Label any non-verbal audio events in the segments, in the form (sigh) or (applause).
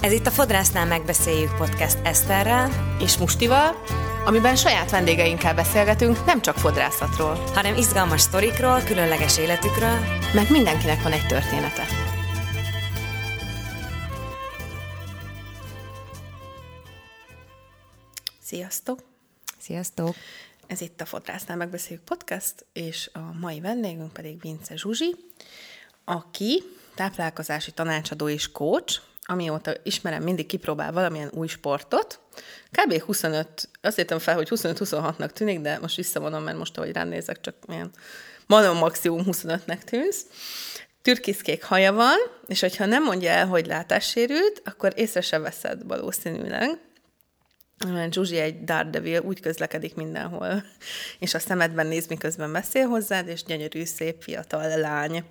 Ez itt a Fodrásznál megbeszéljük podcast Eszterrel és Mustival, amiben saját vendégeinkkel beszélgetünk nem csak fodrászatról, hanem izgalmas sztorikról, különleges életükről, meg mindenkinek van egy története. Sziasztok! Sziasztok! Ez itt a Fodrásznál megbeszéljük podcast, és a mai vendégünk pedig Vince Zsuzsi, aki táplálkozási tanácsadó és coach, amióta ismerem, mindig kipróbál valamilyen új sportot. Kb. 25, azt értem fel, hogy 25-26-nak tűnik, de most visszavonom, mert most, ahogy ránézek, csak milyen majdnem maximum 25-nek tűnsz. Türkiszkék haja van, és hogyha nem mondja el, hogy látássérült, akkor észre se veszed valószínűleg. Zsuzsi egy Daredevil, úgy közlekedik mindenhol, (laughs) és a szemedben néz, miközben beszél hozzád, és gyönyörű, szép, fiatal lány.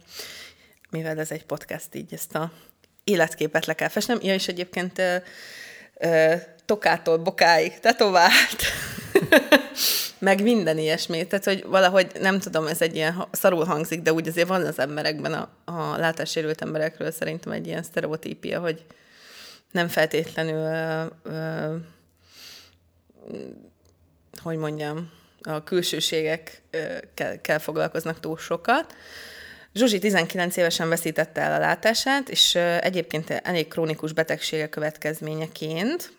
Mivel ez egy podcast, így ezt a életképet le kell festnem. Ja, és egyébként ö, ö, tokától bokáig tetovált, (laughs) meg minden ilyesmi. Tehát, hogy valahogy nem tudom, ez egy ilyen szarul hangzik, de úgy azért van az emberekben, a, a látássérült emberekről szerintem egy ilyen sztereotípia, hogy nem feltétlenül ö, ö, hogy mondjam, a külsőségekkel kell foglalkoznak túl sokat. Zsuzsi 19 évesen veszítette el a látását, és egyébként elég krónikus betegsége következményeként.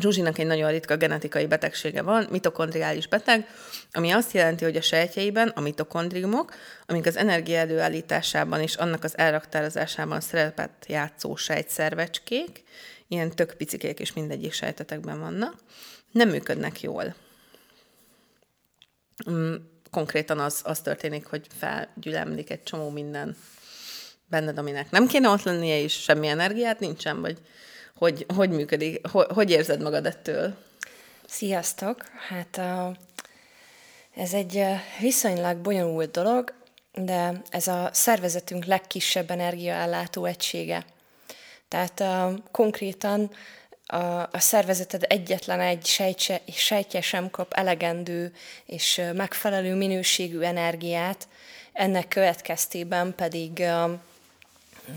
Zsuzsinak egy nagyon ritka genetikai betegsége van, mitokondriális beteg, ami azt jelenti, hogy a sejtjeiben a mitokondriumok, amik az energia előállításában és annak az elraktározásában szerepet játszó sejtszervecskék, ilyen tök picikék és mindegyik sejtetekben vannak, nem működnek jól. Konkrétan az, az történik, hogy felgyülemlik egy csomó minden benned, aminek nem kéne ott lennie, és semmi energiát nincsen, vagy hogy, hogy működik, hogy, hogy érzed magad ettől? Sziasztok! Hát ez egy viszonylag bonyolult dolog, de ez a szervezetünk legkisebb energiaellátó egysége. Tehát konkrétan a, a szervezeted egyetlen egy sejtse, sejtje sem kap elegendő és megfelelő minőségű energiát, ennek következtében pedig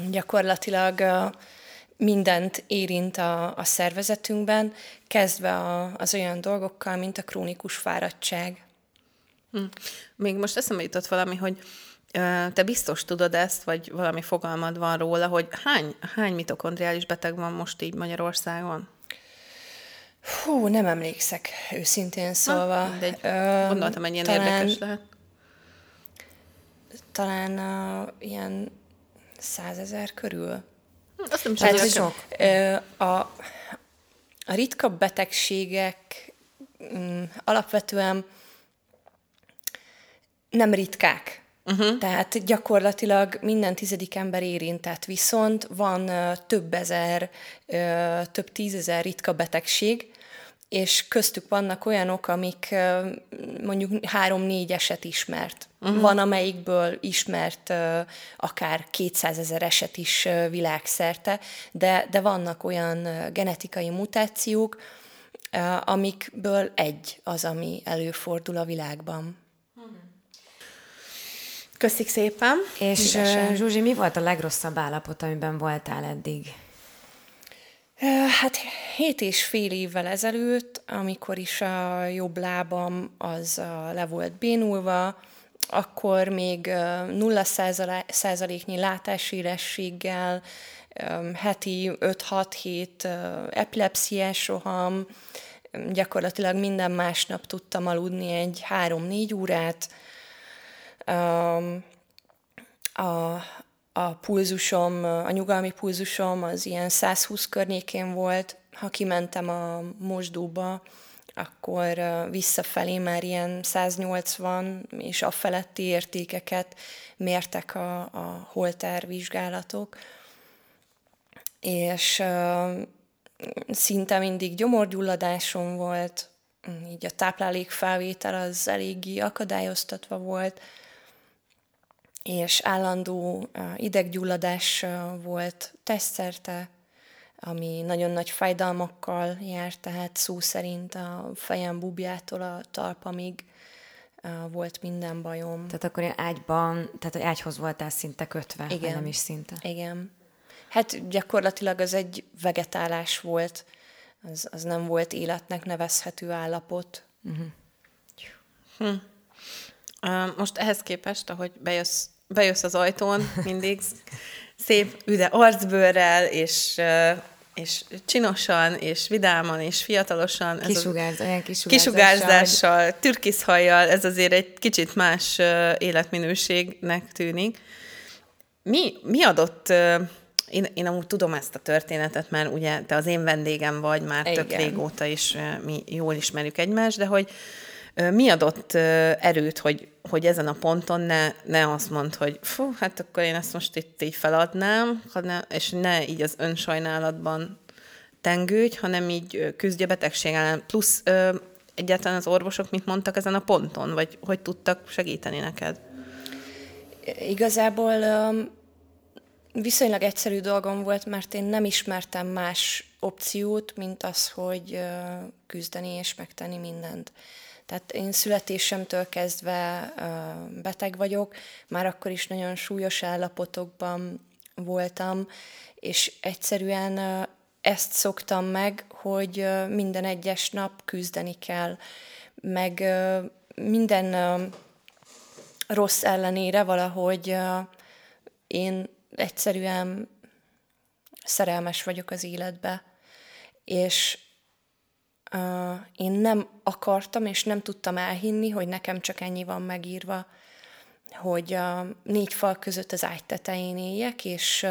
gyakorlatilag mindent érint a, a szervezetünkben, kezdve a, az olyan dolgokkal, mint a krónikus fáradtság. Hm. Még most eszembe jutott valami, hogy te biztos tudod ezt, vagy valami fogalmad van róla, hogy hány, hány mitokondriális beteg van most így Magyarországon? Hú, nem emlékszek őszintén szólva. Ha, mindegy. Gondoltam, hogy ilyen talán, érdekes lehet. Talán uh, ilyen százezer körül. Hm, azt nem Tehát, hogy sok. A, a ritka betegségek um, alapvetően nem ritkák. Uh-huh. Tehát gyakorlatilag minden tizedik ember érintett, viszont van több ezer, több tízezer ritka betegség, és köztük vannak olyanok, amik mondjuk három-négy eset ismert. Uh-huh. Van, amelyikből ismert akár 200 ezer eset is világszerte, de, de vannak olyan genetikai mutációk, amikből egy az, ami előfordul a világban. Köszik szépen. És Szívesen. Zsuzsi, mi volt a legrosszabb állapot, amiben voltál eddig? Hát hét és fél évvel ezelőtt, amikor is a jobb lábam az le volt bénulva, akkor még nulla százaléknyi látásírességgel, heti 5-6-7 epilepsziás roham, gyakorlatilag minden másnap tudtam aludni egy 3-4 órát, a, a pulzusom, a nyugalmi pulzusom az ilyen 120 környékén volt, ha kimentem a mosdóba, akkor visszafelé már ilyen 180 és a feletti értékeket mértek a, a holter vizsgálatok, és uh, szinte mindig gyomorgyulladásom volt, így a táplálékfelvétel az eléggé akadályoztatva volt, és állandó ideggyulladás volt testszerte, ami nagyon nagy fájdalmakkal járt, tehát szó szerint a fejem bubjától a talpamig volt minden bajom. Tehát akkor ágyban, tehát ágyhoz voltál szinte kötve, Igen. nem is szinte. Igen. Hát gyakorlatilag az egy vegetálás volt, az, az nem volt életnek nevezhető állapot. Uh-huh. Hm. Most ehhez képest, ahogy bejössz, bejössz az ajtón, mindig szép üde arcbőrrel, és és csinosan, és vidáman, és fiatalosan. Kisugárz, olyan kisugárzással. Hogy... türkiszhajjal, ez azért egy kicsit más életminőségnek tűnik. Mi, mi adott, én, én amúgy tudom ezt a történetet, mert ugye te az én vendégem vagy már Igen. tök régóta, és mi jól ismerjük egymást, de hogy mi adott erőt, hogy, hogy ezen a ponton ne, ne azt mondd, hogy fú, hát akkor én ezt most itt így feladnám, hanem, és ne így az önsajnálatban tengődj, hanem így küzdj a betegség ellen. Plusz ö, egyáltalán az orvosok mit mondtak ezen a ponton, vagy hogy tudtak segíteni neked? Igazából viszonylag egyszerű dolgom volt, mert én nem ismertem más opciót, mint az, hogy küzdeni és megtenni mindent. Tehát én születésemtől kezdve beteg vagyok, már akkor is nagyon súlyos állapotokban voltam, és egyszerűen ezt szoktam meg, hogy minden egyes nap küzdeni kell, meg minden rossz ellenére valahogy én egyszerűen szerelmes vagyok az életbe, és én nem akartam és nem tudtam elhinni, hogy nekem csak ennyi van megírva, hogy uh, négy fal között az ágy tetején éljek, és,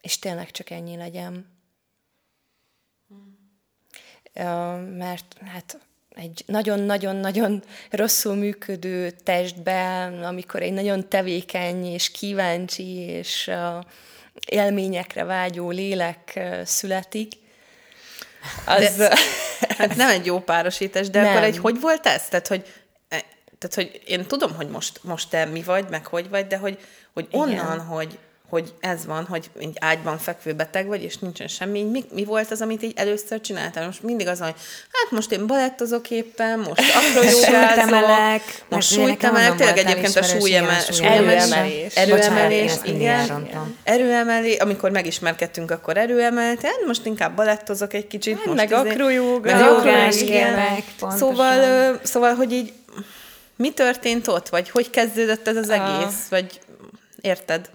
és tényleg csak ennyi legyen. Mert hát egy nagyon-nagyon-nagyon rosszul működő testben, amikor egy nagyon tevékeny és kíváncsi és uh, élményekre vágyó lélek születik, az... De, hát nem egy jó párosítás, de nem. akkor egy hogy volt ez? Tehát, hogy, tehát, hogy én tudom, hogy most, most te mi vagy, meg hogy vagy, de hogy, hogy onnan, Igen. hogy hogy ez van, hogy egy ágyban fekvő beteg vagy, és nincsen semmi. Mi, mi volt az, amit így először csináltál? Most mindig az, hogy hát most én balettozok éppen, most (laughs) akrojógázok, most súlytemelek, tényleg egyébként a súlyemelés. Erőemelés. Erőemelés, igen. Erőemelés, amikor megismerkedtünk, akkor erőemelés, hát most inkább balettozok egy kicsit. Hát, most meg izé- akrojóga. Meg akrojóga, igen. Szóval, szóval, hogy így mi történt ott, vagy hogy kezdődött ez az egész, vagy Érted?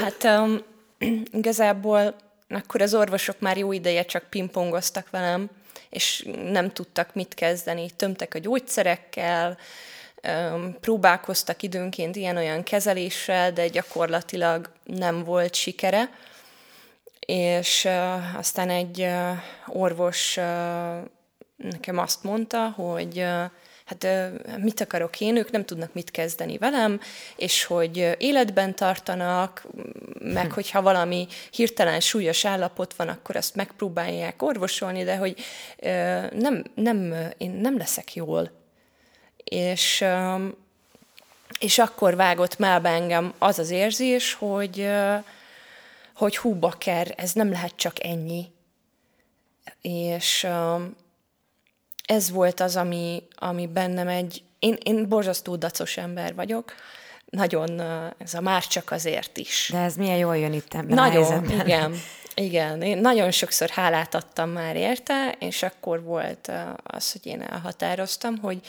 hát um, (clears throat) igazából akkor az orvosok már jó ideje csak pingpongoztak velem, és nem tudtak mit kezdeni. Tömtek a gyógyszerekkel, um, próbálkoztak időnként ilyen-olyan kezeléssel, de gyakorlatilag nem volt sikere. És uh, aztán egy uh, orvos uh, nekem azt mondta, hogy hát mit akarok én, ők nem tudnak mit kezdeni velem, és hogy életben tartanak, meg hm. hogyha valami hirtelen súlyos állapot van, akkor azt megpróbálják orvosolni, de hogy nem, nem, én nem leszek jól. És, és akkor vágott melbe engem az az érzés, hogy, hogy hú, baker, ez nem lehet csak ennyi. És ez volt az, ami, ami bennem egy... Én, én borzasztó dacos ember vagyok, nagyon, ez a már csak azért is. De ez milyen jól jön itt ebben Nagyon, a igen. Igen, én nagyon sokszor hálát adtam már érte, és akkor volt az, hogy én elhatároztam, hogy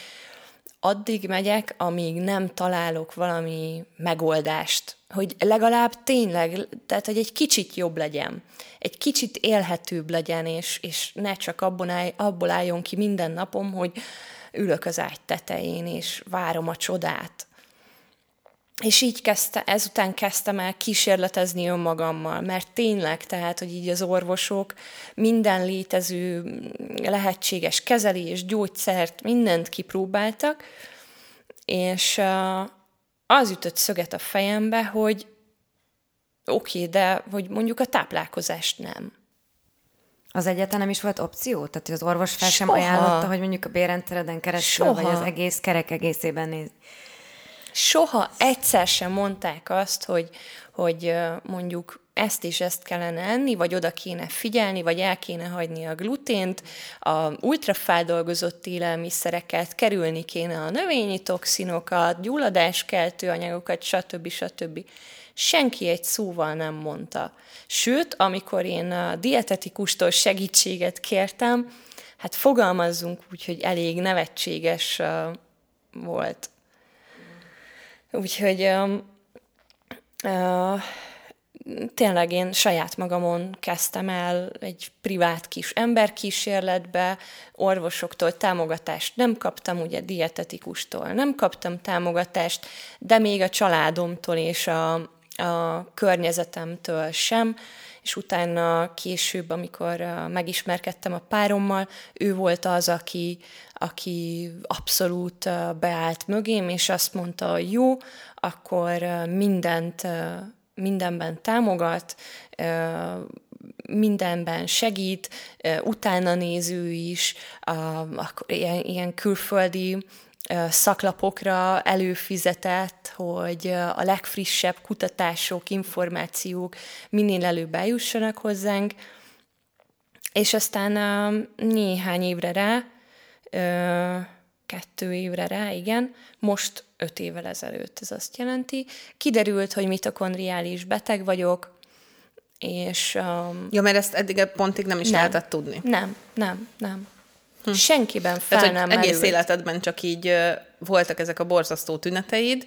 addig megyek, amíg nem találok valami megoldást, hogy legalább tényleg, tehát hogy egy kicsit jobb legyen, egy kicsit élhetőbb legyen, és, és ne csak abból, áll, abból álljon ki minden napom, hogy ülök az ágy tetején, és várom a csodát. És így kezdte, ezután kezdtem el kísérletezni önmagammal, mert tényleg, tehát, hogy így az orvosok minden létező lehetséges kezelés, gyógyszert, mindent kipróbáltak, és az ütött szöget a fejembe, hogy oké, okay, de hogy mondjuk a táplálkozást nem. Az nem is volt opció? Tehát az orvos fel sem ajánlotta, hogy mondjuk a bérrendszereden keresztül, Soha. vagy az egész kerek egészében néz soha egyszer sem mondták azt, hogy, hogy mondjuk ezt és ezt kellene enni, vagy oda kéne figyelni, vagy el kéne hagyni a glutént, a ultrafeldolgozott élelmiszereket, kerülni kéne a növényi toxinokat, gyulladáskeltő anyagokat, stb. stb. Senki egy szóval nem mondta. Sőt, amikor én a dietetikustól segítséget kértem, hát fogalmazzunk úgy, hogy elég nevetséges volt. Úgyhogy uh, uh, tényleg én saját magamon kezdtem el egy privát kis emberkísérletbe, orvosoktól támogatást nem kaptam, ugye dietetikustól nem kaptam támogatást, de még a családomtól és a, a környezetemtől sem, és utána később, amikor megismerkedtem a párommal, ő volt az, aki, aki abszolút beállt mögém, és azt mondta, jó, akkor mindent mindenben támogat, mindenben segít, utána néző is, ilyen, ilyen külföldi szaklapokra előfizetett, hogy a legfrissebb kutatások, információk minél előbb eljussanak hozzánk, és aztán néhány évre rá, kettő évre rá, igen, most öt évvel ezelőtt ez azt jelenti, kiderült, hogy mitokondriális beteg vagyok, és... Um, ja, mert ezt eddig pontig nem is nem, lehetett tudni. Nem, nem, nem. Hm. Senkiben fel Tehát, nem egész merült. életedben csak így voltak ezek a borzasztó tüneteid,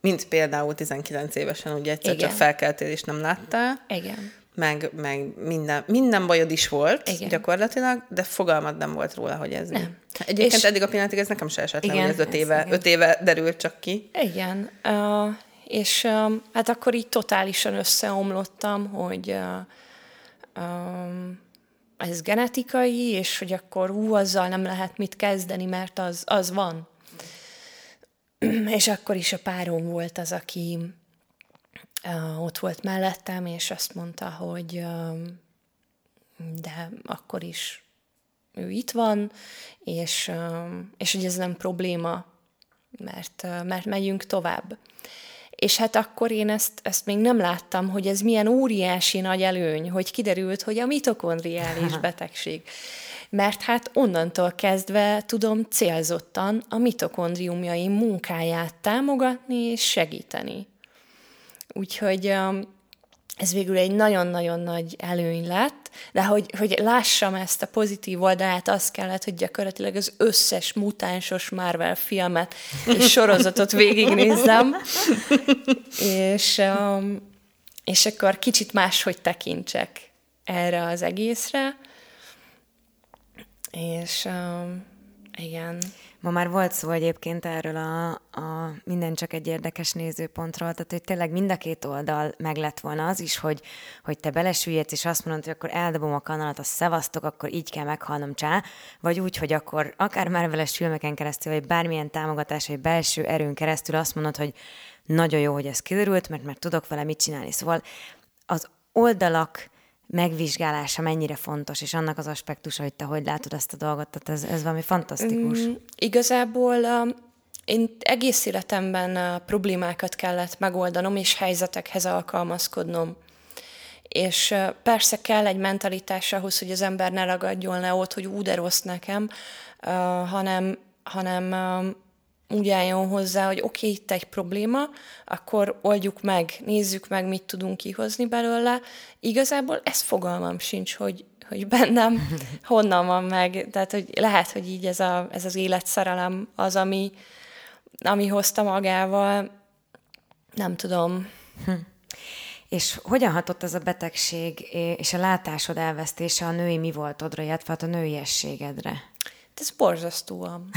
mint például 19 évesen, ugye egyszer Igen. csak felkeltél és nem láttál. Igen meg, meg minden, minden bajod is volt igen. gyakorlatilag, de fogalmad nem volt róla, hogy ez nem. mi. Egyébként és eddig a pillanatig ez nekem se esett igen, le, hogy ez öt éve, öt éve derült csak ki. Igen, uh, és uh, hát akkor így totálisan összeomlottam, hogy uh, um, ez genetikai, és hogy akkor hú, azzal nem lehet mit kezdeni, mert az, az van. és akkor is a párom volt az, aki ott volt mellettem, és azt mondta, hogy de akkor is ő itt van, és, és hogy ez nem probléma, mert, mert megyünk tovább. És hát akkor én ezt, ezt még nem láttam, hogy ez milyen óriási nagy előny, hogy kiderült, hogy a mitokondriális (laughs) betegség. Mert hát onnantól kezdve tudom célzottan a mitokondriumjaim munkáját támogatni és segíteni. Úgyhogy ez végül egy nagyon-nagyon nagy előny lett, de hogy, hogy lássam ezt a pozitív oldalát, az kellett, hogy gyakorlatilag az összes mutánsos Marvel filmet és sorozatot végignézzem, és, um, és akkor kicsit máshogy tekintsek erre az egészre, és um, igen. Ma már volt szó egyébként erről a, a minden csak egy érdekes nézőpontról, tehát hogy tényleg mind a két oldal meg lett volna az is, hogy, hogy te belesüljedsz, és azt mondod, hogy akkor eldobom a kanalat, azt szevasztok, akkor így kell meghalnom csá, vagy úgy, hogy akkor akár már vele filmeken keresztül, vagy bármilyen támogatás, vagy belső erőn keresztül azt mondod, hogy nagyon jó, hogy ez kiderült, mert már tudok vele mit csinálni. Szóval az oldalak megvizsgálása mennyire fontos, és annak az aspektusa, hogy te hogy látod ezt a dolgot, tehát ez, ez valami fantasztikus. Mm, igazából um, én egész életemben uh, problémákat kellett megoldanom, és helyzetekhez alkalmazkodnom. És uh, persze kell egy mentalitás ahhoz, hogy az ember ne ragadjon le ott, hogy ú, nekem, uh, hanem, hanem um, úgy álljon hozzá, hogy oké, okay, itt egy probléma, akkor oldjuk meg, nézzük meg, mit tudunk kihozni belőle. Igazából ez fogalmam sincs, hogy, hogy bennem (laughs) honnan van meg. Tehát, hogy lehet, hogy így ez, a, ez az életszerelem az, ami, ami hozta magával. Nem tudom. Hm. (laughs) És hogyan hatott ez a betegség és a látásod elvesztése a női mi voltodra, illetve hát a nőiességedre? Ez borzasztóan.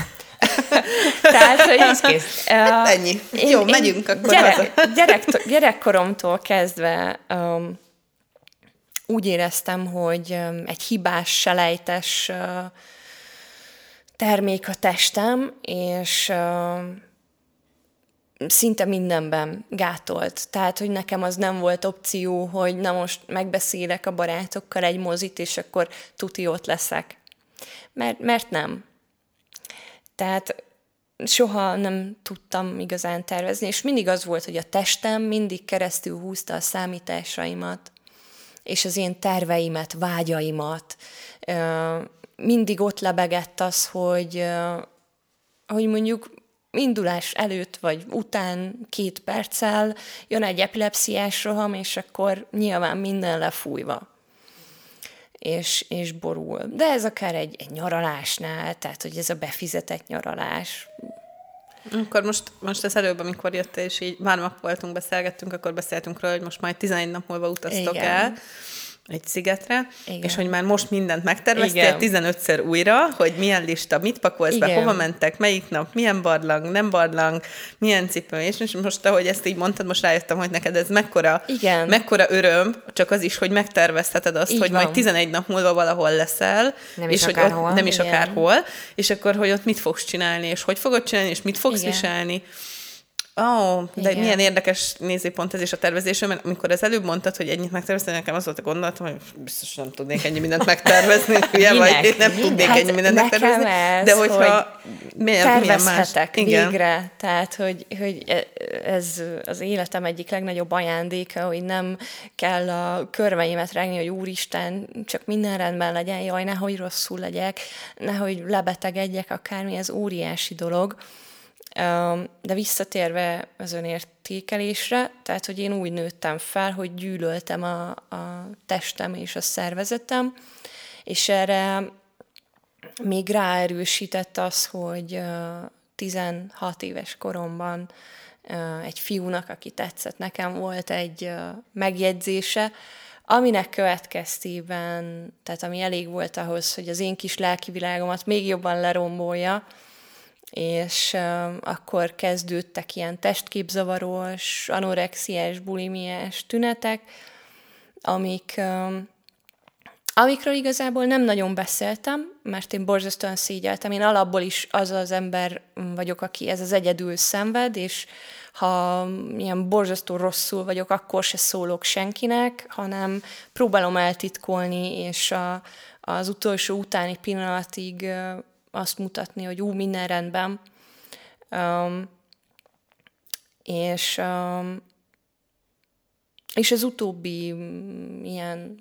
(laughs) Tehát, hogy ez kész. Uh, Ennyi. Én, Jó, én megyünk akkor gyerek, gyerek, gyerekkoromtól kezdve um, úgy éreztem, hogy um, egy hibás, selejtes uh, termék a testem, és uh, szinte mindenben gátolt. Tehát, hogy nekem az nem volt opció, hogy na most megbeszélek a barátokkal egy mozit, és akkor tuti ott leszek. Mert, mert nem. Tehát soha nem tudtam igazán tervezni, és mindig az volt, hogy a testem mindig keresztül húzta a számításaimat, és az én terveimet, vágyaimat. Mindig ott lebegett az, hogy, hogy mondjuk indulás előtt vagy után két perccel jön egy epilepsziás roham, és akkor nyilván minden lefújva és, és borul. De ez akár egy, egy nyaralásnál, tehát hogy ez a befizetett nyaralás. Akkor most, most ez előbb, amikor jött, és így már voltunk, beszélgettünk, akkor beszéltünk róla, hogy most majd 11 nap múlva utaztok Igen. el egy szigetre, Igen. és hogy már most mindent megterveztél 15-szer újra, hogy milyen lista, mit pakolsz Igen. be, hova mentek, melyik nap, milyen barlang, nem barlang, milyen cipő, és most ahogy ezt így mondtad, most rájöttem, hogy neked ez mekkora, Igen. mekkora öröm, csak az is, hogy megtervezheted azt, így hogy van. majd 11 nap múlva valahol leszel, nem és hogy ott, nem is akárhol, és akkor, hogy ott mit fogsz csinálni, és hogy fogod csinálni, és mit fogsz Igen. viselni. Ó, oh, de Igen. milyen érdekes nézőpont ez is a tervezésem, mert amikor az előbb mondtad, hogy ennyit megtervezni, nekem az volt a gondolatom, hogy biztos nem tudnék ennyi mindent megtervezni, (laughs) ugye, vagy nem tudnék hát ennyi mindent megtervezni. Ez, de hogyha milyen, milyen más. Igen. végre, tehát, hogy, hogy e- ez az életem egyik legnagyobb ajándéka, hogy nem kell a körmeimet regni, hogy úristen, csak minden rendben legyen, jaj, nehogy rosszul legyek, nehogy lebetegedjek, akármi, ez óriási dolog de visszatérve az önértékelésre, tehát, hogy én úgy nőttem fel, hogy gyűlöltem a, a testem és a szervezetem, és erre még ráerősített az, hogy 16 éves koromban egy fiúnak, aki tetszett nekem, volt egy megjegyzése, aminek következtében, tehát ami elég volt ahhoz, hogy az én kis lelki világomat még jobban lerombolja, és akkor kezdődtek ilyen testképzavaros, anorexiás, bulimiás tünetek, amik, amikről igazából nem nagyon beszéltem, mert én borzasztóan szégyeltem. Én alapból is az az ember vagyok, aki ez az egyedül szenved, és ha ilyen borzasztó rosszul vagyok, akkor se szólok senkinek, hanem próbálom eltitkolni, és a, az utolsó utáni pillanatig azt mutatni, hogy ú, minden rendben. Um, és, um, és az utóbbi mm, ilyen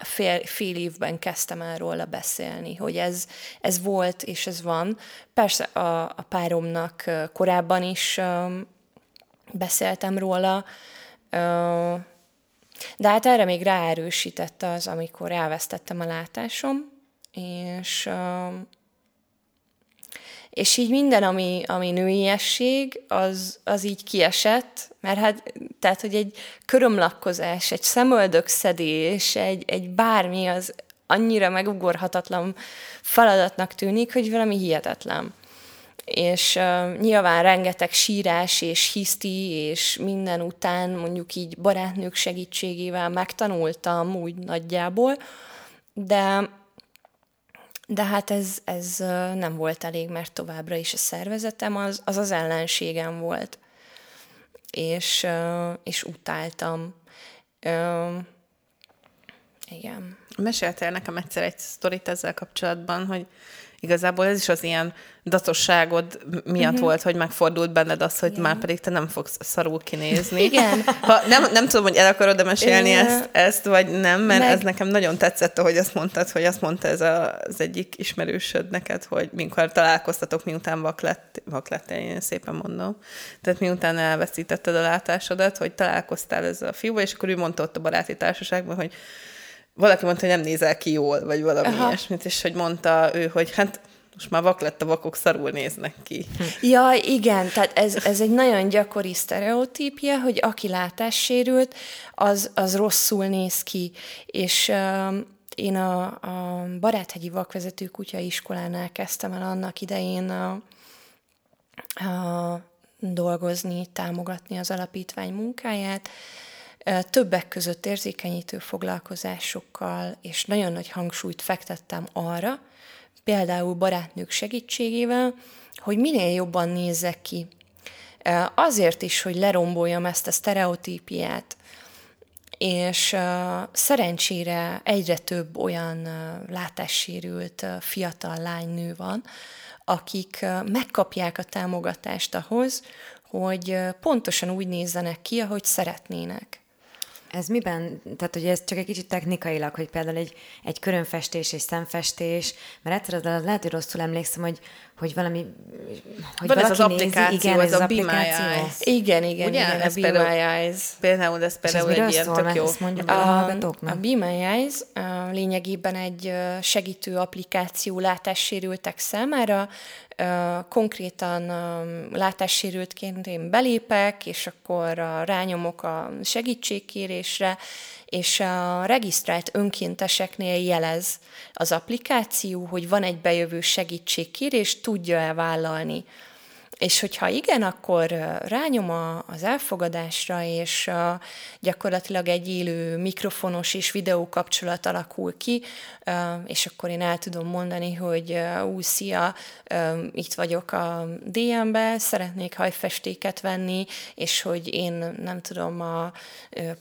fél, fél évben kezdtem el róla beszélni, hogy ez, ez volt és ez van. Persze a, a páromnak korábban is um, beszéltem róla, uh, de hát erre még ráerősítette az, amikor elvesztettem a látásom, és um, és így minden, ami, ami nőiesség, az, az így kiesett, mert hát, tehát, hogy egy körömlakkozás, egy szemöldökszedés, egy, egy bármi, az annyira megugorhatatlan feladatnak tűnik, hogy valami hihetetlen. És uh, nyilván rengeteg sírás és hiszti, és minden után mondjuk így barátnők segítségével megtanultam úgy nagyjából, de de hát ez, ez nem volt elég, mert továbbra is a szervezetem az az, az ellenségem volt. És, és utáltam. Igen. Meséltél nekem egyszer egy sztorit ezzel kapcsolatban, hogy igazából ez is az ilyen datosságod miatt uh-huh. volt, hogy megfordult benned az, hogy Igen. már pedig te nem fogsz szarul kinézni. Igen. Ha, nem, nem tudom, hogy el akarod-e mesélni ezt, ezt, vagy nem, mert Meg... ez nekem nagyon tetszett, ahogy azt mondtad, hogy azt mondta ez a, az egyik ismerősöd neked, hogy mikor találkoztatok, miután vak, lett, vak lettél, én szépen mondom. Tehát miután elveszítetted a látásodat, hogy találkoztál ezzel a fiúval, és akkor ő mondta ott a baráti társaságban, hogy valaki mondta, hogy nem nézel ki jól, vagy valami Aha. ilyesmit, és hogy mondta ő, hogy hát most már vak lett a vakok, szarul néznek ki. Ja, igen, tehát ez, ez egy nagyon gyakori sztereotípia, hogy aki látássérült, az, az rosszul néz ki. És uh, én a, a Baráthegyi Vakvezető Kutyaiskolánál kezdtem el annak idején a, a dolgozni, támogatni az alapítvány munkáját, többek között érzékenyítő foglalkozásokkal, és nagyon nagy hangsúlyt fektettem arra, például barátnők segítségével, hogy minél jobban nézzek ki. Azért is, hogy leromboljam ezt a sztereotípiát, és szerencsére egyre több olyan látássérült fiatal lánynő van, akik megkapják a támogatást ahhoz, hogy pontosan úgy nézzenek ki, ahogy szeretnének. Ez miben, tehát hogy ez csak egy kicsit technikailag, hogy például egy, egy körönfestés, egy szemfestés, mert egyszer az lehet, hogy rosszul emlékszem, hogy, hogy valami, hogy Van ez az nézi, applikáció, igen, ez az a Be My applikáció. Eyes. Igen, igen, Ugye? igen, Ez a Be My Eyes. Például ez például egy ilyen szól, tök jó. ezt a A, a Be My Eyes a lényegében egy segítő applikáció látássérültek számára. Konkrétan látássérültként én belépek, és akkor rányomok a segítségkérésre, és a regisztrált önkénteseknél jelez az applikáció, hogy van egy bejövő segítségkérés, tudja-e vállalni. És hogyha igen, akkor rányom a, az elfogadásra, és gyakorlatilag egy élő mikrofonos és videó kapcsolat alakul ki, és akkor én el tudom mondani, hogy ú, szia, itt vagyok a DM-be, szeretnék hajfestéket venni, és hogy én nem tudom, a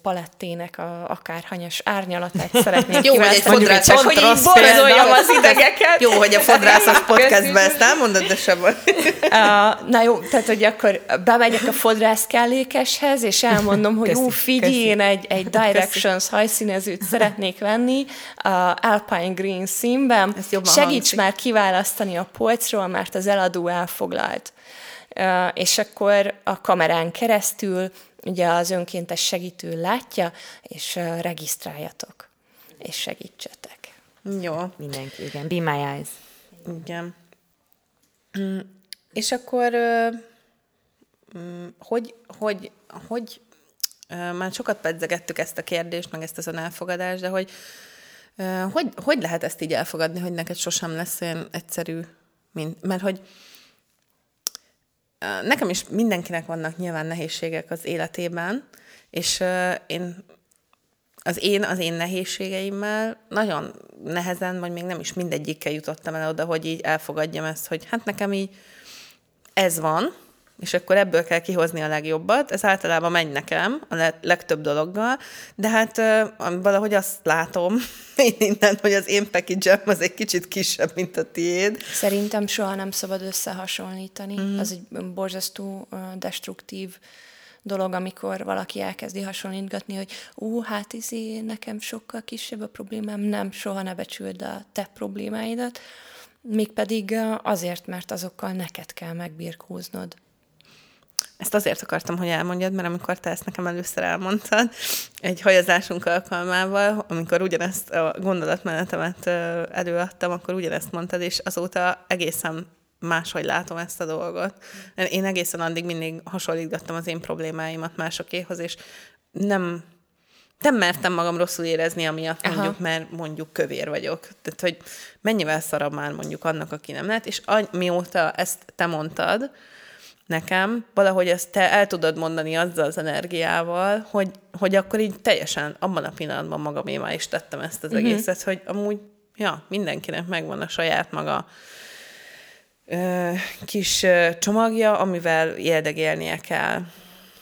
palettének a akárhanyas árnyalatát szeretnék (laughs) Jó, hogy egy fodrász csak hogy így borzoljam az idegeket. Jó, hogy a (laughs) fodrászos podcastben ezt elmondod, de sem (laughs) na jó, tehát hogy akkor bemegyek a fodrász kellékeshez, és elmondom, hogy Köszi, jó, figyelj, köszi. én egy, egy Directions hajszínezőt szeretnék venni a Alpine Green színben. Segíts hangzik. már kiválasztani a polcról, mert az eladó elfoglalt. És akkor a kamerán keresztül ugye az önkéntes segítő látja, és regisztráljatok, és segítsetek. Jó, Mindenki, igen. Be my eyes. igen. És akkor mm, hogy, hogy, hogy már sokat pedzegettük ezt a kérdést, meg ezt az elfogadást, de hogy hogy, hogy lehet ezt így elfogadni, hogy neked sosem lesz olyan egyszerű, mint, mert hogy Nekem is mindenkinek vannak nyilván nehézségek az életében, és én az én, az én nehézségeimmel nagyon nehezen, vagy még nem is mindegyikkel jutottam el oda, hogy így elfogadjam ezt, hogy hát nekem így ez van, és akkor ebből kell kihozni a legjobbat. Ez általában megy nekem a le- legtöbb dologgal, de hát valahogy azt látom (laughs) én innen, hogy az én package az egy kicsit kisebb, mint a tiéd. Szerintem soha nem szabad összehasonlítani. Mm. Az egy borzasztó destruktív dolog, amikor valaki elkezdi hasonlítgatni, hogy ú, hát izé, nekem sokkal kisebb a problémám, nem, soha ne becsüld a te problémáidat, mégpedig azért, mert azokkal neked kell megbirkóznod. Ezt azért akartam, hogy elmondjad, mert amikor te ezt nekem először elmondtad, egy hajazásunk alkalmával, amikor ugyanezt a gondolatmenetemet előadtam, akkor ugyanezt mondtad, és azóta egészen máshogy látom ezt a dolgot. Én egészen addig mindig hasonlítgattam az én problémáimat másokéhoz, és nem, nem mertem magam rosszul érezni, amiatt Aha. mondjuk, mert mondjuk kövér vagyok. Tehát, hogy mennyivel szarabb már mondjuk annak, aki nem lehet, és mióta ezt te mondtad, nekem, valahogy ezt te el tudod mondani azzal az energiával, hogy, hogy akkor így teljesen abban a pillanatban magamémá is tettem ezt az uh-huh. egészet, hogy amúgy, ja, mindenkinek megvan a saját maga ö, kis ö, csomagja, amivel éldegélnie kell.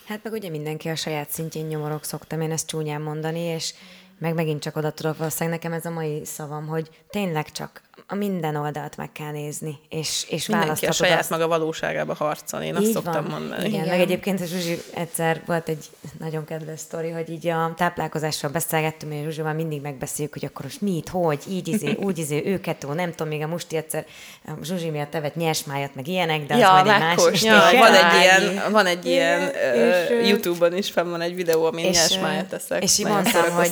Hát meg ugye mindenki a saját szintjén nyomorok, szoktam én ezt csúnyán mondani, és meg megint csak oda tudok, valószínűleg nekem ez a mai szavam, hogy tényleg csak a minden oldalt meg kell nézni, és, és Mindenki a választhatod saját azt. maga valóságába harcol, én azt Így szoktam van. mondani. Igen, Igen. meg egyébként a Zsuzsi egyszer volt egy nagyon kedves sztori, hogy így a táplálkozásról beszélgettünk, és Zsuzsival mindig megbeszéljük, hogy akkor most mit, hogy, így izé, (laughs) úgy izé, ő kettő, nem tudom, még a Musti egyszer a Zsuzsi miatt evett nyersmájat, meg ilyenek, de az Ja, majd egy másik. Ja, van egy ilyen, van egy ilyen ö, YouTube-on is fenn van egy videó, amin nyersmájat teszek. és így mondtam, hogy-.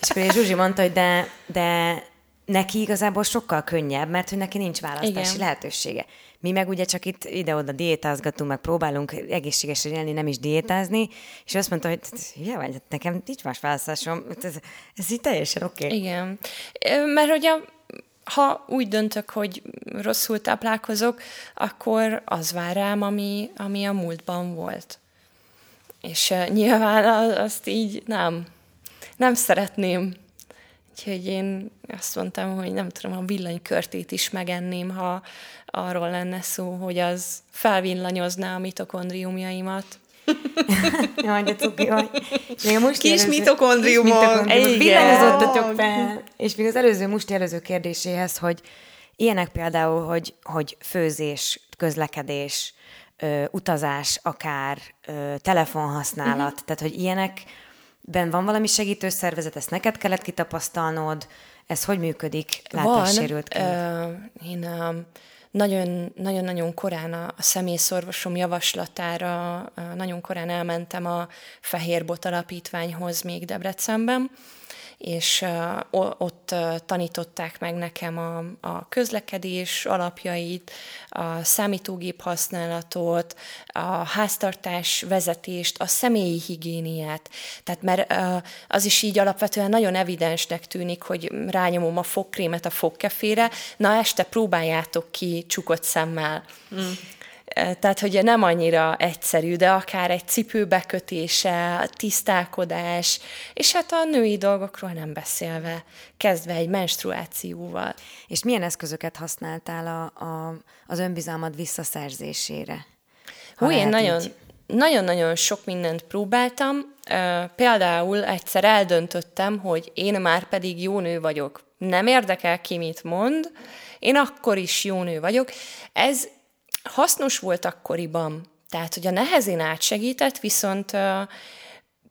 És akkor Zsuzsi mondta, hogy de, de neki igazából sokkal könnyebb, mert hogy neki nincs választási Igen. Lehetősége. Mi meg ugye csak itt ide-oda diétázgatunk, meg próbálunk egészségesen élni, nem is diétázni, és azt mondta, hogy ja, vagy hát nekem nincs más választásom, ez, ez így teljesen oké. Okay. Igen. Mert hogy a, ha úgy döntök, hogy rosszul táplálkozok, akkor az vár rám, ami, ami a múltban volt. És nyilván azt így nem, nem szeretném. Úgyhogy én azt mondtam, hogy nem tudom, a villanykörtét is megenném, ha arról lenne szó, hogy az felvillanyozná a mitokondriumjaimat. (laughs) Jaj, de cuki vagy. Még a musti Kis előző- mitokondriumok. Villanyozódtatok fel. És még az előző musti előző kérdéséhez, hogy ilyenek például, hogy, hogy főzés, közlekedés, ö, utazás, akár ö, telefonhasználat, uh-huh. tehát hogy ilyenek ben van valami segítő szervezet, ezt neked kellett kitapasztalnod, ez hogy működik látássérültként? Van. Én nagyon, nagyon-nagyon korán a, a személyszorvosom javaslatára, nagyon korán elmentem a Fehér Bot Alapítványhoz még Debrecenben, és ott tanították meg nekem a, a közlekedés alapjait, a számítógép használatot, a háztartás vezetést, a személyi higiéniát. Tehát mert az is így alapvetően nagyon evidensnek tűnik, hogy rányomom a fogkrémet a fogkefére, na este próbáljátok ki csukott szemmel. Mm. Tehát, hogy nem annyira egyszerű, de akár egy cipő bekötése, tisztálkodás, és hát a női dolgokról nem beszélve, kezdve egy menstruációval. És milyen eszközöket használtál a, a, az önbizalmad visszaszerzésére? Hú, én nagyon, nagyon-nagyon sok mindent próbáltam. Például egyszer eldöntöttem, hogy én már pedig jó nő vagyok. Nem érdekel ki, mit mond, én akkor is jó nő vagyok. Ez hasznos volt akkoriban, tehát hogy a nehezén átsegített, viszont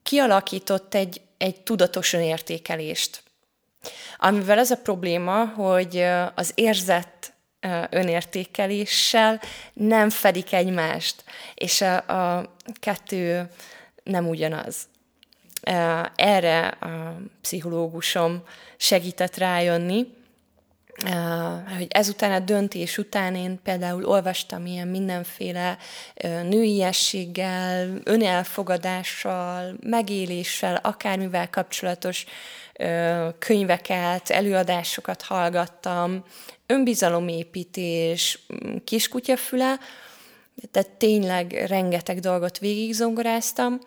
kialakított egy, egy tudatos önértékelést. Amivel az a probléma, hogy az érzett önértékeléssel nem fedik egymást, és a, a kettő nem ugyanaz. Erre a pszichológusom segített rájönni, hogy ezután a döntés után én például olvastam ilyen mindenféle nőiességgel, önelfogadással, megéléssel, akármivel kapcsolatos könyveket, előadásokat hallgattam, önbizalomépítés, kiskutyafüle, tehát tényleg rengeteg dolgot végigzongoráztam.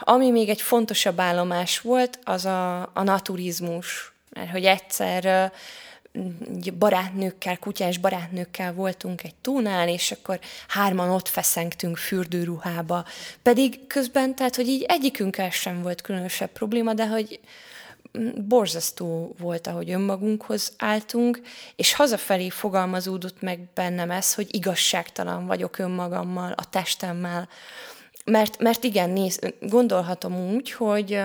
Ami még egy fontosabb állomás volt, az a, a naturizmus, mert hogy egyszer barátnőkkel, kutyás barátnőkkel voltunk egy tónál, és akkor hárman ott feszengtünk fürdőruhába. Pedig közben, tehát, hogy így egyikünkkel sem volt különösebb probléma, de hogy borzasztó volt, ahogy önmagunkhoz álltunk, és hazafelé fogalmazódott meg bennem ez, hogy igazságtalan vagyok önmagammal, a testemmel. Mert, mert igen, néz, gondolhatom úgy, hogy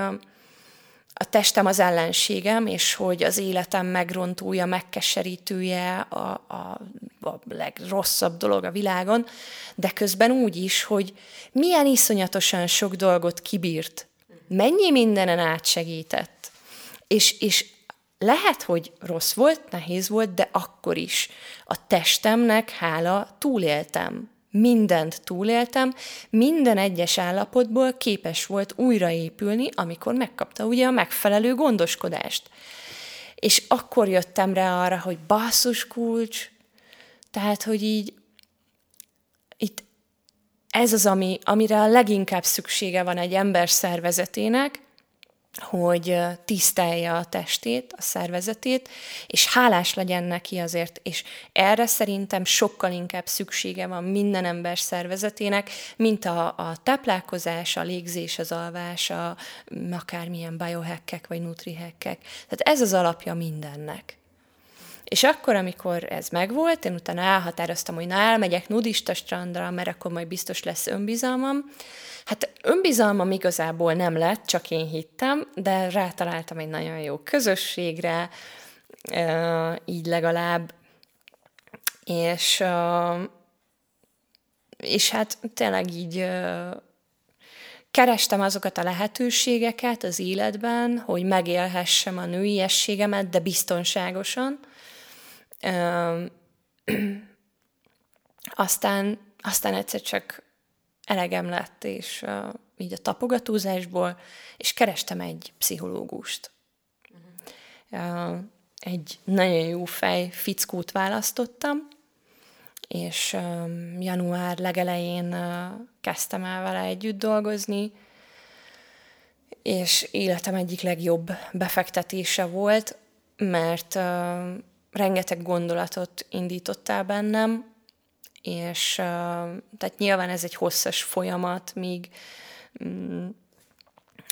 a testem az ellenségem, és hogy az életem megrontója, megkeserítője a, a, a legrosszabb dolog a világon, de közben úgy is, hogy milyen iszonyatosan sok dolgot kibírt, mennyi mindenen átsegített, és, és lehet, hogy rossz volt, nehéz volt, de akkor is a testemnek hála túléltem mindent túléltem, minden egyes állapotból képes volt újraépülni, amikor megkapta ugye a megfelelő gondoskodást. És akkor jöttem rá arra, hogy basszus kulcs, tehát, hogy így itt ez az, ami, amire a leginkább szüksége van egy ember szervezetének, hogy tisztelje a testét, a szervezetét, és hálás legyen neki azért, és erre szerintem sokkal inkább szüksége van minden ember szervezetének, mint a, a táplálkozás, a légzés, az alvás, a, akármilyen biohackek vagy nutrihackek. Tehát ez az alapja mindennek. És akkor, amikor ez megvolt, én utána elhatároztam, hogy na elmegyek nudista strandra, mert akkor majd biztos lesz önbizalmam, Hát önbizalmam igazából nem lett, csak én hittem, de rátaláltam egy nagyon jó közösségre, így legalább, és, és hát tényleg így kerestem azokat a lehetőségeket az életben, hogy megélhessem a nőiességemet, de biztonságosan. (clears throat) Aztán, aztán egyszer csak elegem lett, és uh, így a tapogatózásból, és kerestem egy pszichológust. Uh-huh. Uh, egy nagyon jó fej fickót választottam, és um, január legelején uh, kezdtem el vele együtt dolgozni, és életem egyik legjobb befektetése volt, mert uh, rengeteg gondolatot indítottál bennem, és tehát nyilván ez egy hosszas folyamat, míg mm,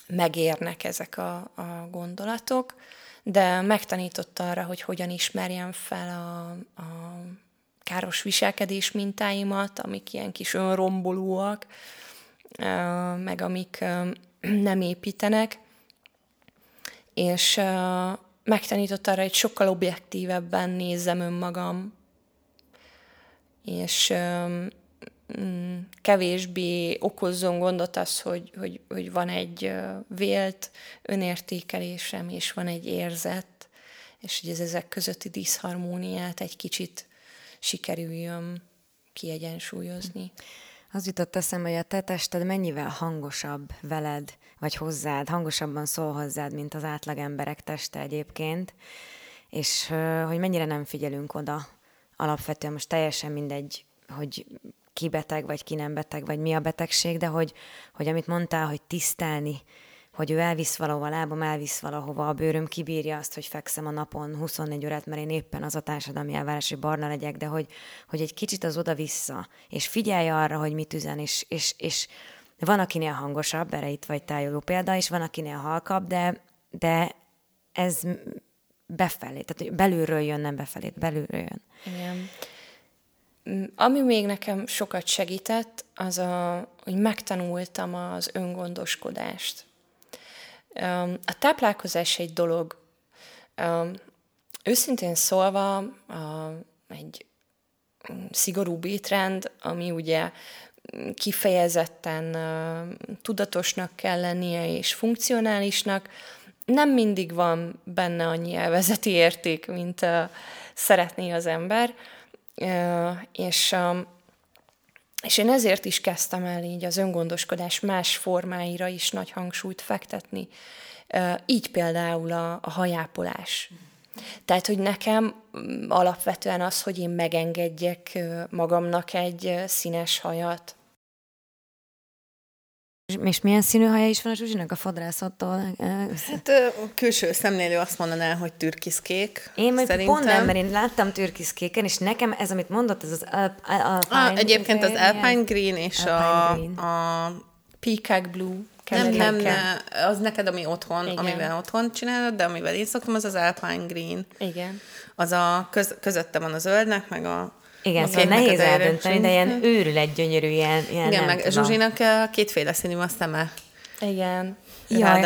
megérnek ezek a, a gondolatok, de megtanított arra, hogy hogyan ismerjem fel a, a káros viselkedés mintáimat, amik ilyen kis önrombolóak, meg amik nem építenek, és megtanított arra, hogy sokkal objektívebben nézzem önmagam, és mm, kevésbé okozzon gondot az, hogy, hogy, hogy van egy vélt önértékelésem, és van egy érzet, és hogy ez ezek közötti diszharmóniát egy kicsit sikerüljön kiegyensúlyozni. Az jutott eszembe, hogy a te tested mennyivel hangosabb veled, vagy hozzád, hangosabban szól hozzád, mint az átlag emberek teste egyébként, és hogy mennyire nem figyelünk oda alapvetően, most teljesen mindegy, hogy ki beteg, vagy ki nem beteg, vagy mi a betegség, de hogy, hogy amit mondtál, hogy tisztelni hogy ő elvisz valahova, a lábam elvisz valahova, a bőröm kibírja azt, hogy fekszem a napon 24 órát, mert én éppen az a társadalmi elvárás, hogy barna legyek, de hogy, hogy egy kicsit az oda-vissza, és figyelj arra, hogy mit üzen, és, és, és van, akinél hangosabb, erre itt vagy tájoló példa, és van, akinél halkabb, de, de ez befelé, tehát belülről jön, nem befelé, belülről jön. Igen. Ami még nekem sokat segített, az a, hogy megtanultam az öngondoskodást. A táplálkozás egy dolog. Őszintén szólva, egy szigorú étrend, ami ugye kifejezetten tudatosnak kell lennie és funkcionálisnak, nem mindig van benne annyi elvezeti érték, mint szeretné az ember, és és én ezért is kezdtem el így az öngondoskodás más formáira is nagy hangsúlyt fektetni. Így például a, a hajápolás. Tehát, hogy nekem mm, alapvetően az, hogy én megengedjek magamnak egy színes hajat, és milyen színű haja is van a Zsuzsinak a fodrászottól? Hát külső szemlélő azt mondaná, hogy türkiszkék. Én meg szerintem. pont nem, mert én láttam türkiszkéken, és nekem ez, amit mondott, ez az Alpine... Ah, egyébként az Alpine Green és Alpine a, Green. a Peacock Blue. Nem, nem, nem, az neked, ami otthon, Igen. amivel otthon csinálod, de amivel én szoktam, az az Alpine Green. Igen. Az a köz, közötte van a zöldnek, meg a igen, szóval nehéz eldönteni, de ilyen őrület gyönyörű, ilyen, ilyen Igen, meg tudom. Zsuzsinak kétféle színű a szeme. Igen. Jaj,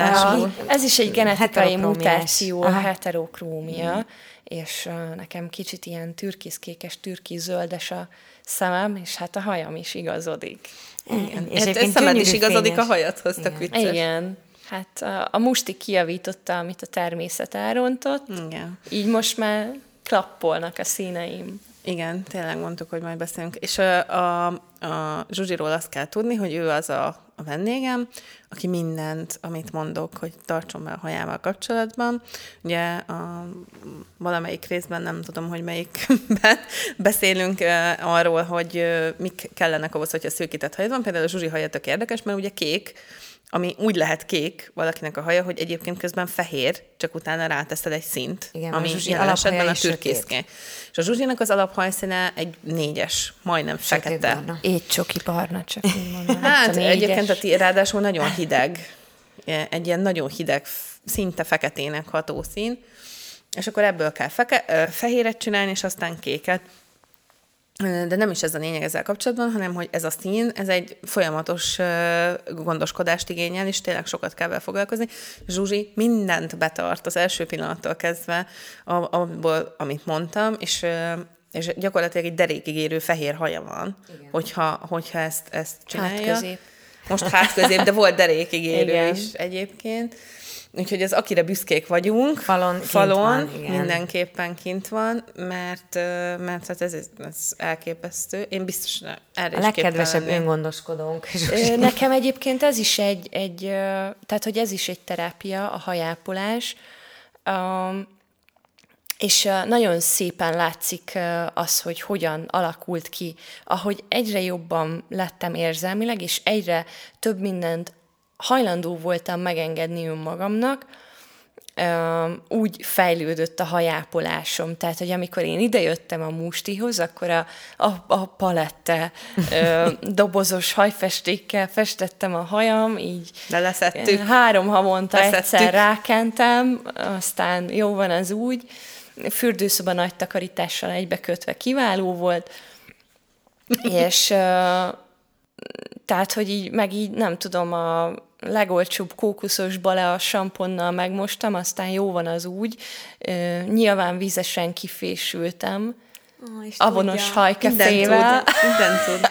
ez is egy genetikai mutáció, a heterokrómia, mm. és uh, nekem kicsit ilyen türkiszkékes, türkizöldes a szemem, és hát a hajam is igazodik. Igen. És hát a szemed is igazodik fényes. a hajadhoz, tök vicces. Igen. Hát a, a musti kiavította, amit a természet elrontott. Igen. Így most már klappolnak a színeim. Igen, tényleg mondtuk, hogy majd beszélünk. És a, a, a Zsuzsiról azt kell tudni, hogy ő az a, a vendégem, aki mindent, amit mondok, hogy tartson be a hajával kapcsolatban. Ugye a, valamelyik részben, nem tudom, hogy melyikben (laughs) beszélünk arról, hogy mik kellenek ahhoz, hogyha szőkített hajad van. Például a Zsuzsi haja tök érdekes, mert ugye kék, ami úgy lehet kék valakinek a haja, hogy egyébként közben fehér, csak utána ráteszed egy szint, Igen, ami jelen esetben a türkészké. És a Zsuzsinak az alaphajszíne egy négyes, majdnem fekete. Egy csoki barna, csak így mondom. (laughs) Hát a egyébként a ti, ráadásul nagyon hideg, egy ilyen nagyon hideg, szinte feketének ható szín, és akkor ebből kell feke, fehéret csinálni, és aztán kéket. De nem is ez a lényeg ezzel kapcsolatban, hanem hogy ez a szín, ez egy folyamatos gondoskodást igényel, és tényleg sokat kell vele foglalkozni. Zsuzsi mindent betart az első pillanattól kezdve, abból, amit mondtam, és és gyakorlatilag egy derékig fehér haja van, Igen. hogyha, hogyha ezt, ezt csinálja. Hát közép. Most hát közép, de volt derékig érő is egyébként. Úgyhogy az akire büszkék vagyunk, falon, falon van, mindenképpen kint van, mert, mert hát ez, ez elképesztő. Én biztos erre A legkedvesebb öngondoskodónk. Nekem egyébként ez is egy, egy, tehát hogy ez is egy terápia, a hajápolás. Um, és nagyon szépen látszik az, hogy hogyan alakult ki, ahogy egyre jobban lettem érzelmileg, és egyre több mindent hajlandó voltam megengedni önmagamnak, úgy fejlődött a hajápolásom. Tehát, hogy amikor én idejöttem a mustihoz, akkor a, a, a palette ö, (laughs) dobozos hajfestékkel festettem a hajam, így De leszettük. három havonta leszettük. egyszer rákentem, aztán jó van az úgy. Fürdőszoba nagy takarítással egybekötve kiváló volt, (laughs) és ö, tehát, hogy így, meg így nem tudom, a, legolcsóbb kókuszos balea samponnal megmostam, aztán jó van az úgy. Nyilván vizesen kifésültem, oh, avonos hajkefével. Minden tud.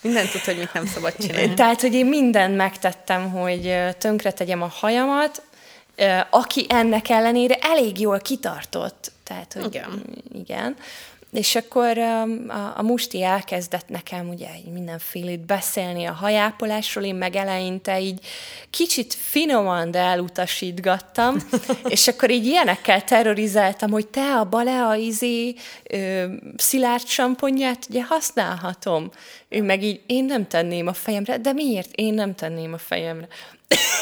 Minden tud, hogy mit nem szabad csinálni. Tehát, hogy én mindent megtettem, hogy tönkre tegyem a hajamat, aki ennek ellenére elég jól kitartott. Tehát, hogy igen. igen. És akkor um, a, a musti elkezdett nekem ugye mindenfélét beszélni a hajápolásról, én meg eleinte így kicsit finoman, de elutasítgattam, (laughs) és akkor így ilyenekkel terrorizáltam, hogy te a balea izé ö, szilárd samponját ugye használhatom. Ő meg így, én nem tenném a fejemre, de miért én nem tenném a fejemre?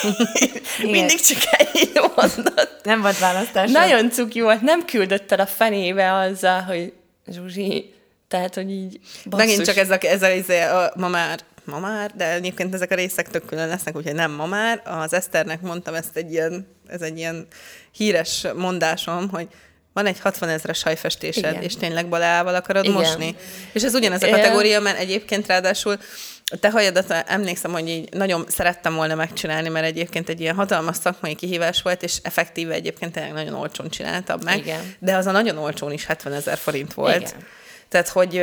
(laughs) Mindig csak egy mondott. Nem volt választás. Nagyon cuki volt, nem küldött el a fenébe azzal, hogy Zsuzsi, tehát, hogy így basszus. Megint csak ez a, ez a, ez a, a ma már, ma már, de egyébként ezek a részek tök külön lesznek, úgyhogy nem ma már. Az Eszternek mondtam ezt egy ilyen, ez egy ilyen híres mondásom, hogy van egy 60 ezres hajfestésed, Igen. és tényleg balával akarod Igen. mosni. És ez ugyanez a kategória, mert egyébként ráadásul a te hajadat emlékszem, hogy így nagyon szerettem volna megcsinálni, mert egyébként egy ilyen hatalmas szakmai kihívás volt, és effektíve egyébként tényleg nagyon olcsón csináltam meg. Igen. De az a nagyon olcsón is 70 ezer forint volt. Igen. Tehát, hogy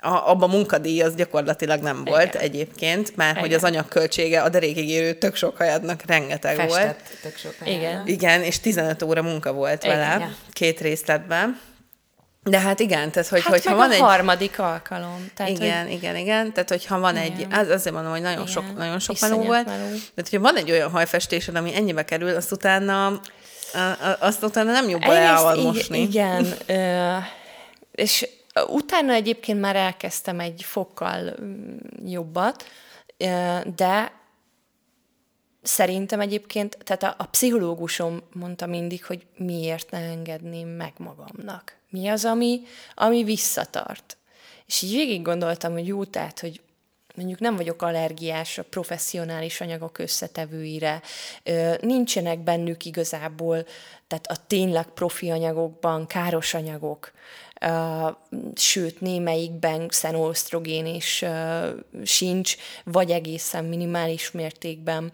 a, abban munkadíj az gyakorlatilag nem volt Igen. egyébként, mert Igen. hogy az anyagköltsége a derékig érő tök sok hajadnak rengeteg Festett volt. tök sok Igen. Igen, és 15 óra munka volt Igen. vele, két részletben. De hát igen, tehát hogy, hát hogyha van a egy... harmadik alkalom. Tehát, igen, hogy... igen, igen. Tehát, hogyha van igen. egy, az, azért mondom, hogy nagyon igen. sok, nagyon sok meló volt. Meló. Tehát, hogyha van egy olyan hajfestésed, ami ennyibe kerül, azt utána, azt utána nem jobb leával mosni. Igen, (laughs) és utána egyébként már elkezdtem egy fokkal mm, jobbat, de szerintem egyébként, tehát a, a pszichológusom mondta mindig, hogy miért ne engedném meg magamnak. Mi az, ami, ami visszatart. És így végig gondoltam, hogy jó, tehát, hogy mondjuk nem vagyok allergiás a professzionális anyagok összetevőire, nincsenek bennük igazából, tehát a tényleg profi anyagokban káros anyagok, sőt, némelyikben xenoösztrogén is sincs, vagy egészen minimális mértékben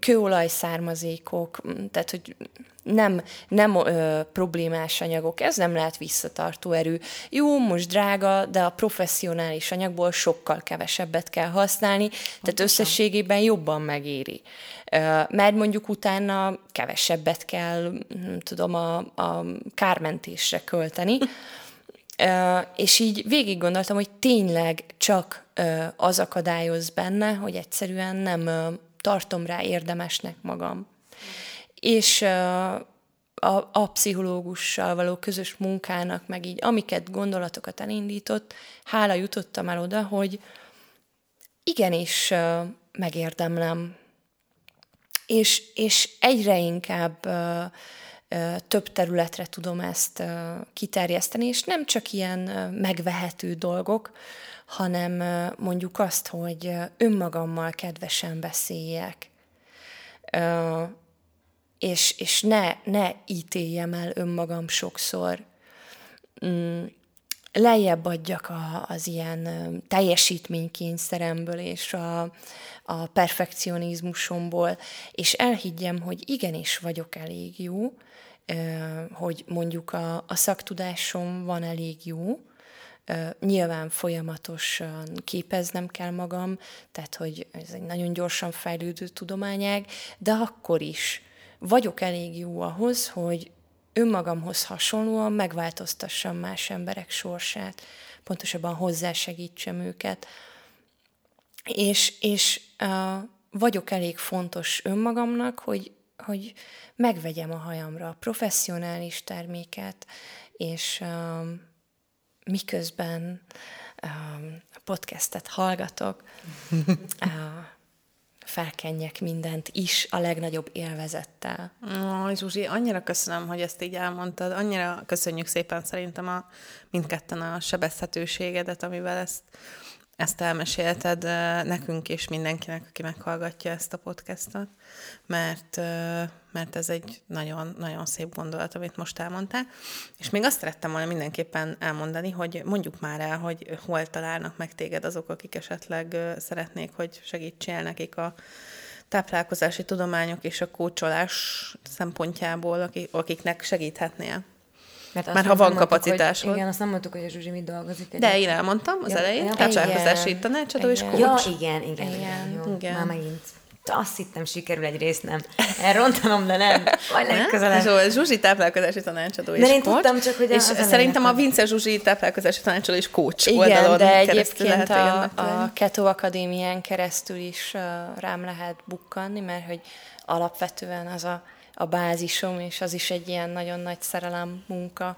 kőolaj származékok, tehát hogy nem, nem ö, problémás anyagok, ez nem lehet visszatartó erő. Jó, most drága, de a professzionális anyagból sokkal kevesebbet kell használni, Pontosan. tehát összességében jobban megéri. Ö, mert mondjuk utána kevesebbet kell, nem tudom, a, a kármentésre költeni, és így végig gondoltam, hogy tényleg csak az akadályoz benne, hogy egyszerűen nem tartom rá érdemesnek magam. És a, a pszichológussal való közös munkának, meg így amiket gondolatokat elindított, hála jutottam el oda, hogy igenis megérdemlem. És, és egyre inkább több területre tudom ezt kiterjeszteni, és nem csak ilyen megvehető dolgok, hanem mondjuk azt, hogy önmagammal kedvesen beszéljek, és, és ne, ne ítéljem el önmagam sokszor. Mm, lejjebb adjak a, az ilyen teljesítménykényszeremből és a, a perfekcionizmusomból, és elhiggyem, hogy igenis vagyok elég jó, hogy mondjuk a, a szaktudásom van elég jó, Nyilván folyamatosan képeznem kell magam, tehát hogy ez egy nagyon gyorsan fejlődő tudományág, de akkor is vagyok elég jó ahhoz, hogy önmagamhoz hasonlóan megváltoztassam más emberek sorsát, pontosabban hozzásegítsem őket. És, és uh, vagyok elég fontos önmagamnak, hogy, hogy megvegyem a hajamra a professzionális terméket, és uh, miközben um, a podcastet hallgatok, (laughs) uh, felkenjek mindent is a legnagyobb élvezettel. Ó, Zsuzsi, annyira köszönöm, hogy ezt így elmondtad. Annyira köszönjük szépen szerintem a mindketten a sebezhetőségedet, amivel ezt ezt elmesélted nekünk és mindenkinek, aki meghallgatja ezt a podcastot, mert, mert ez egy nagyon, nagyon szép gondolat, amit most elmondtál. És még azt szerettem volna mindenképpen elmondani, hogy mondjuk már el, hogy hol találnak meg téged azok, akik esetleg szeretnék, hogy segítsél nekik a táplálkozási tudományok és a kócsolás szempontjából, akiknek segíthetnél. Mert Már ha van kapacitás. Igen, azt nem mondtuk, hogy a Zsuzsi mit dolgozik. Egy De én elmondtam az ja, elején. Táplálkozási tanácsadó és kócs. Ja, igen, igen, igen. igen. Jó, igen. Már megint azt hittem, sikerül egy rész, nem. Elrontanom, de nem. Majd legközelebb. Zsuzsi táplálkozási tanácsadó és én tudtam csak, hogy És szerintem a Vince Zsuzsi táplálkozási tanácsadó és coach Igen, oldalon de egyébként a, a Keto Akadémián keresztül is uh, rám lehet bukkanni, mert hogy alapvetően az a a bázisom, és az is egy ilyen nagyon nagy szerelem munka.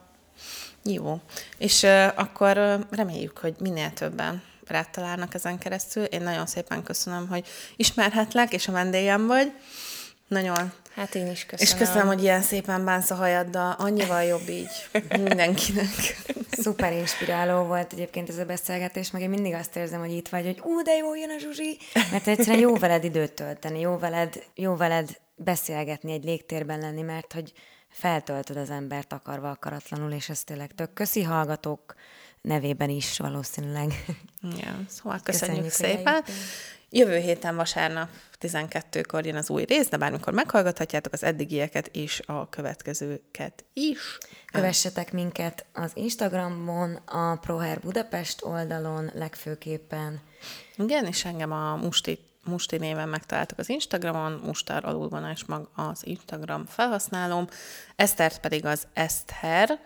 Jó. És uh, akkor uh, reméljük, hogy minél többen rád találnak ezen keresztül. Én nagyon szépen köszönöm, hogy ismerhetlek, és a vendégem vagy. Nagyon. Hát én is köszönöm. És köszönöm, hogy ilyen szépen bánsz a hajaddal. Annyival jobb így mindenkinek. (laughs) Szuper inspiráló volt egyébként ez a beszélgetés, meg én mindig azt érzem, hogy itt vagy, hogy ú, de jó jön a Zsuzsi, mert egyszerűen jó veled időt tölteni, jó veled, jó veled beszélgetni, egy légtérben lenni, mert hogy feltöltöd az embert akarva akaratlanul, és ez tényleg tök köszi hallgatók nevében is valószínűleg. Ja, szóval köszönjük, köszönjük szépen. Jövő héten vasárnap 12-kor jön az új rész, de bármikor meghallgathatjátok az eddigieket és a következőket is. Kövessetek minket az Instagramon, a ProHair Budapest oldalon legfőképpen. Igen, és engem a Musti Musti néven megtaláltak az Instagramon, Mustar alul van és mag az Instagram felhasználóm, Esztert pedig az Eszter,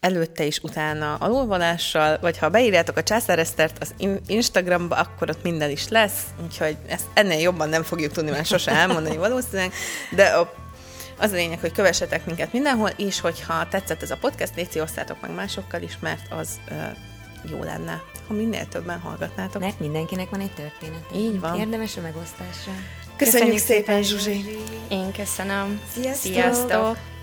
előtte is utána alulvonással, vagy ha beírjátok a Császár Esztert az Instagramba, akkor ott minden is lesz, úgyhogy ezt ennél jobban nem fogjuk tudni már sose elmondani valószínűleg, de a az a lényeg, hogy kövessetek minket mindenhol, és hogyha tetszett ez a podcast, légy osztátok meg másokkal is, mert az uh, jó lenne, ha minél többen hallgatnátok. Mert mindenkinek van egy történet. Így van. Érdemes a megosztásra. Köszönjük, Köszönjük szépen, Zsuzsi. Én köszönöm. Sziasztok! Sziasztok.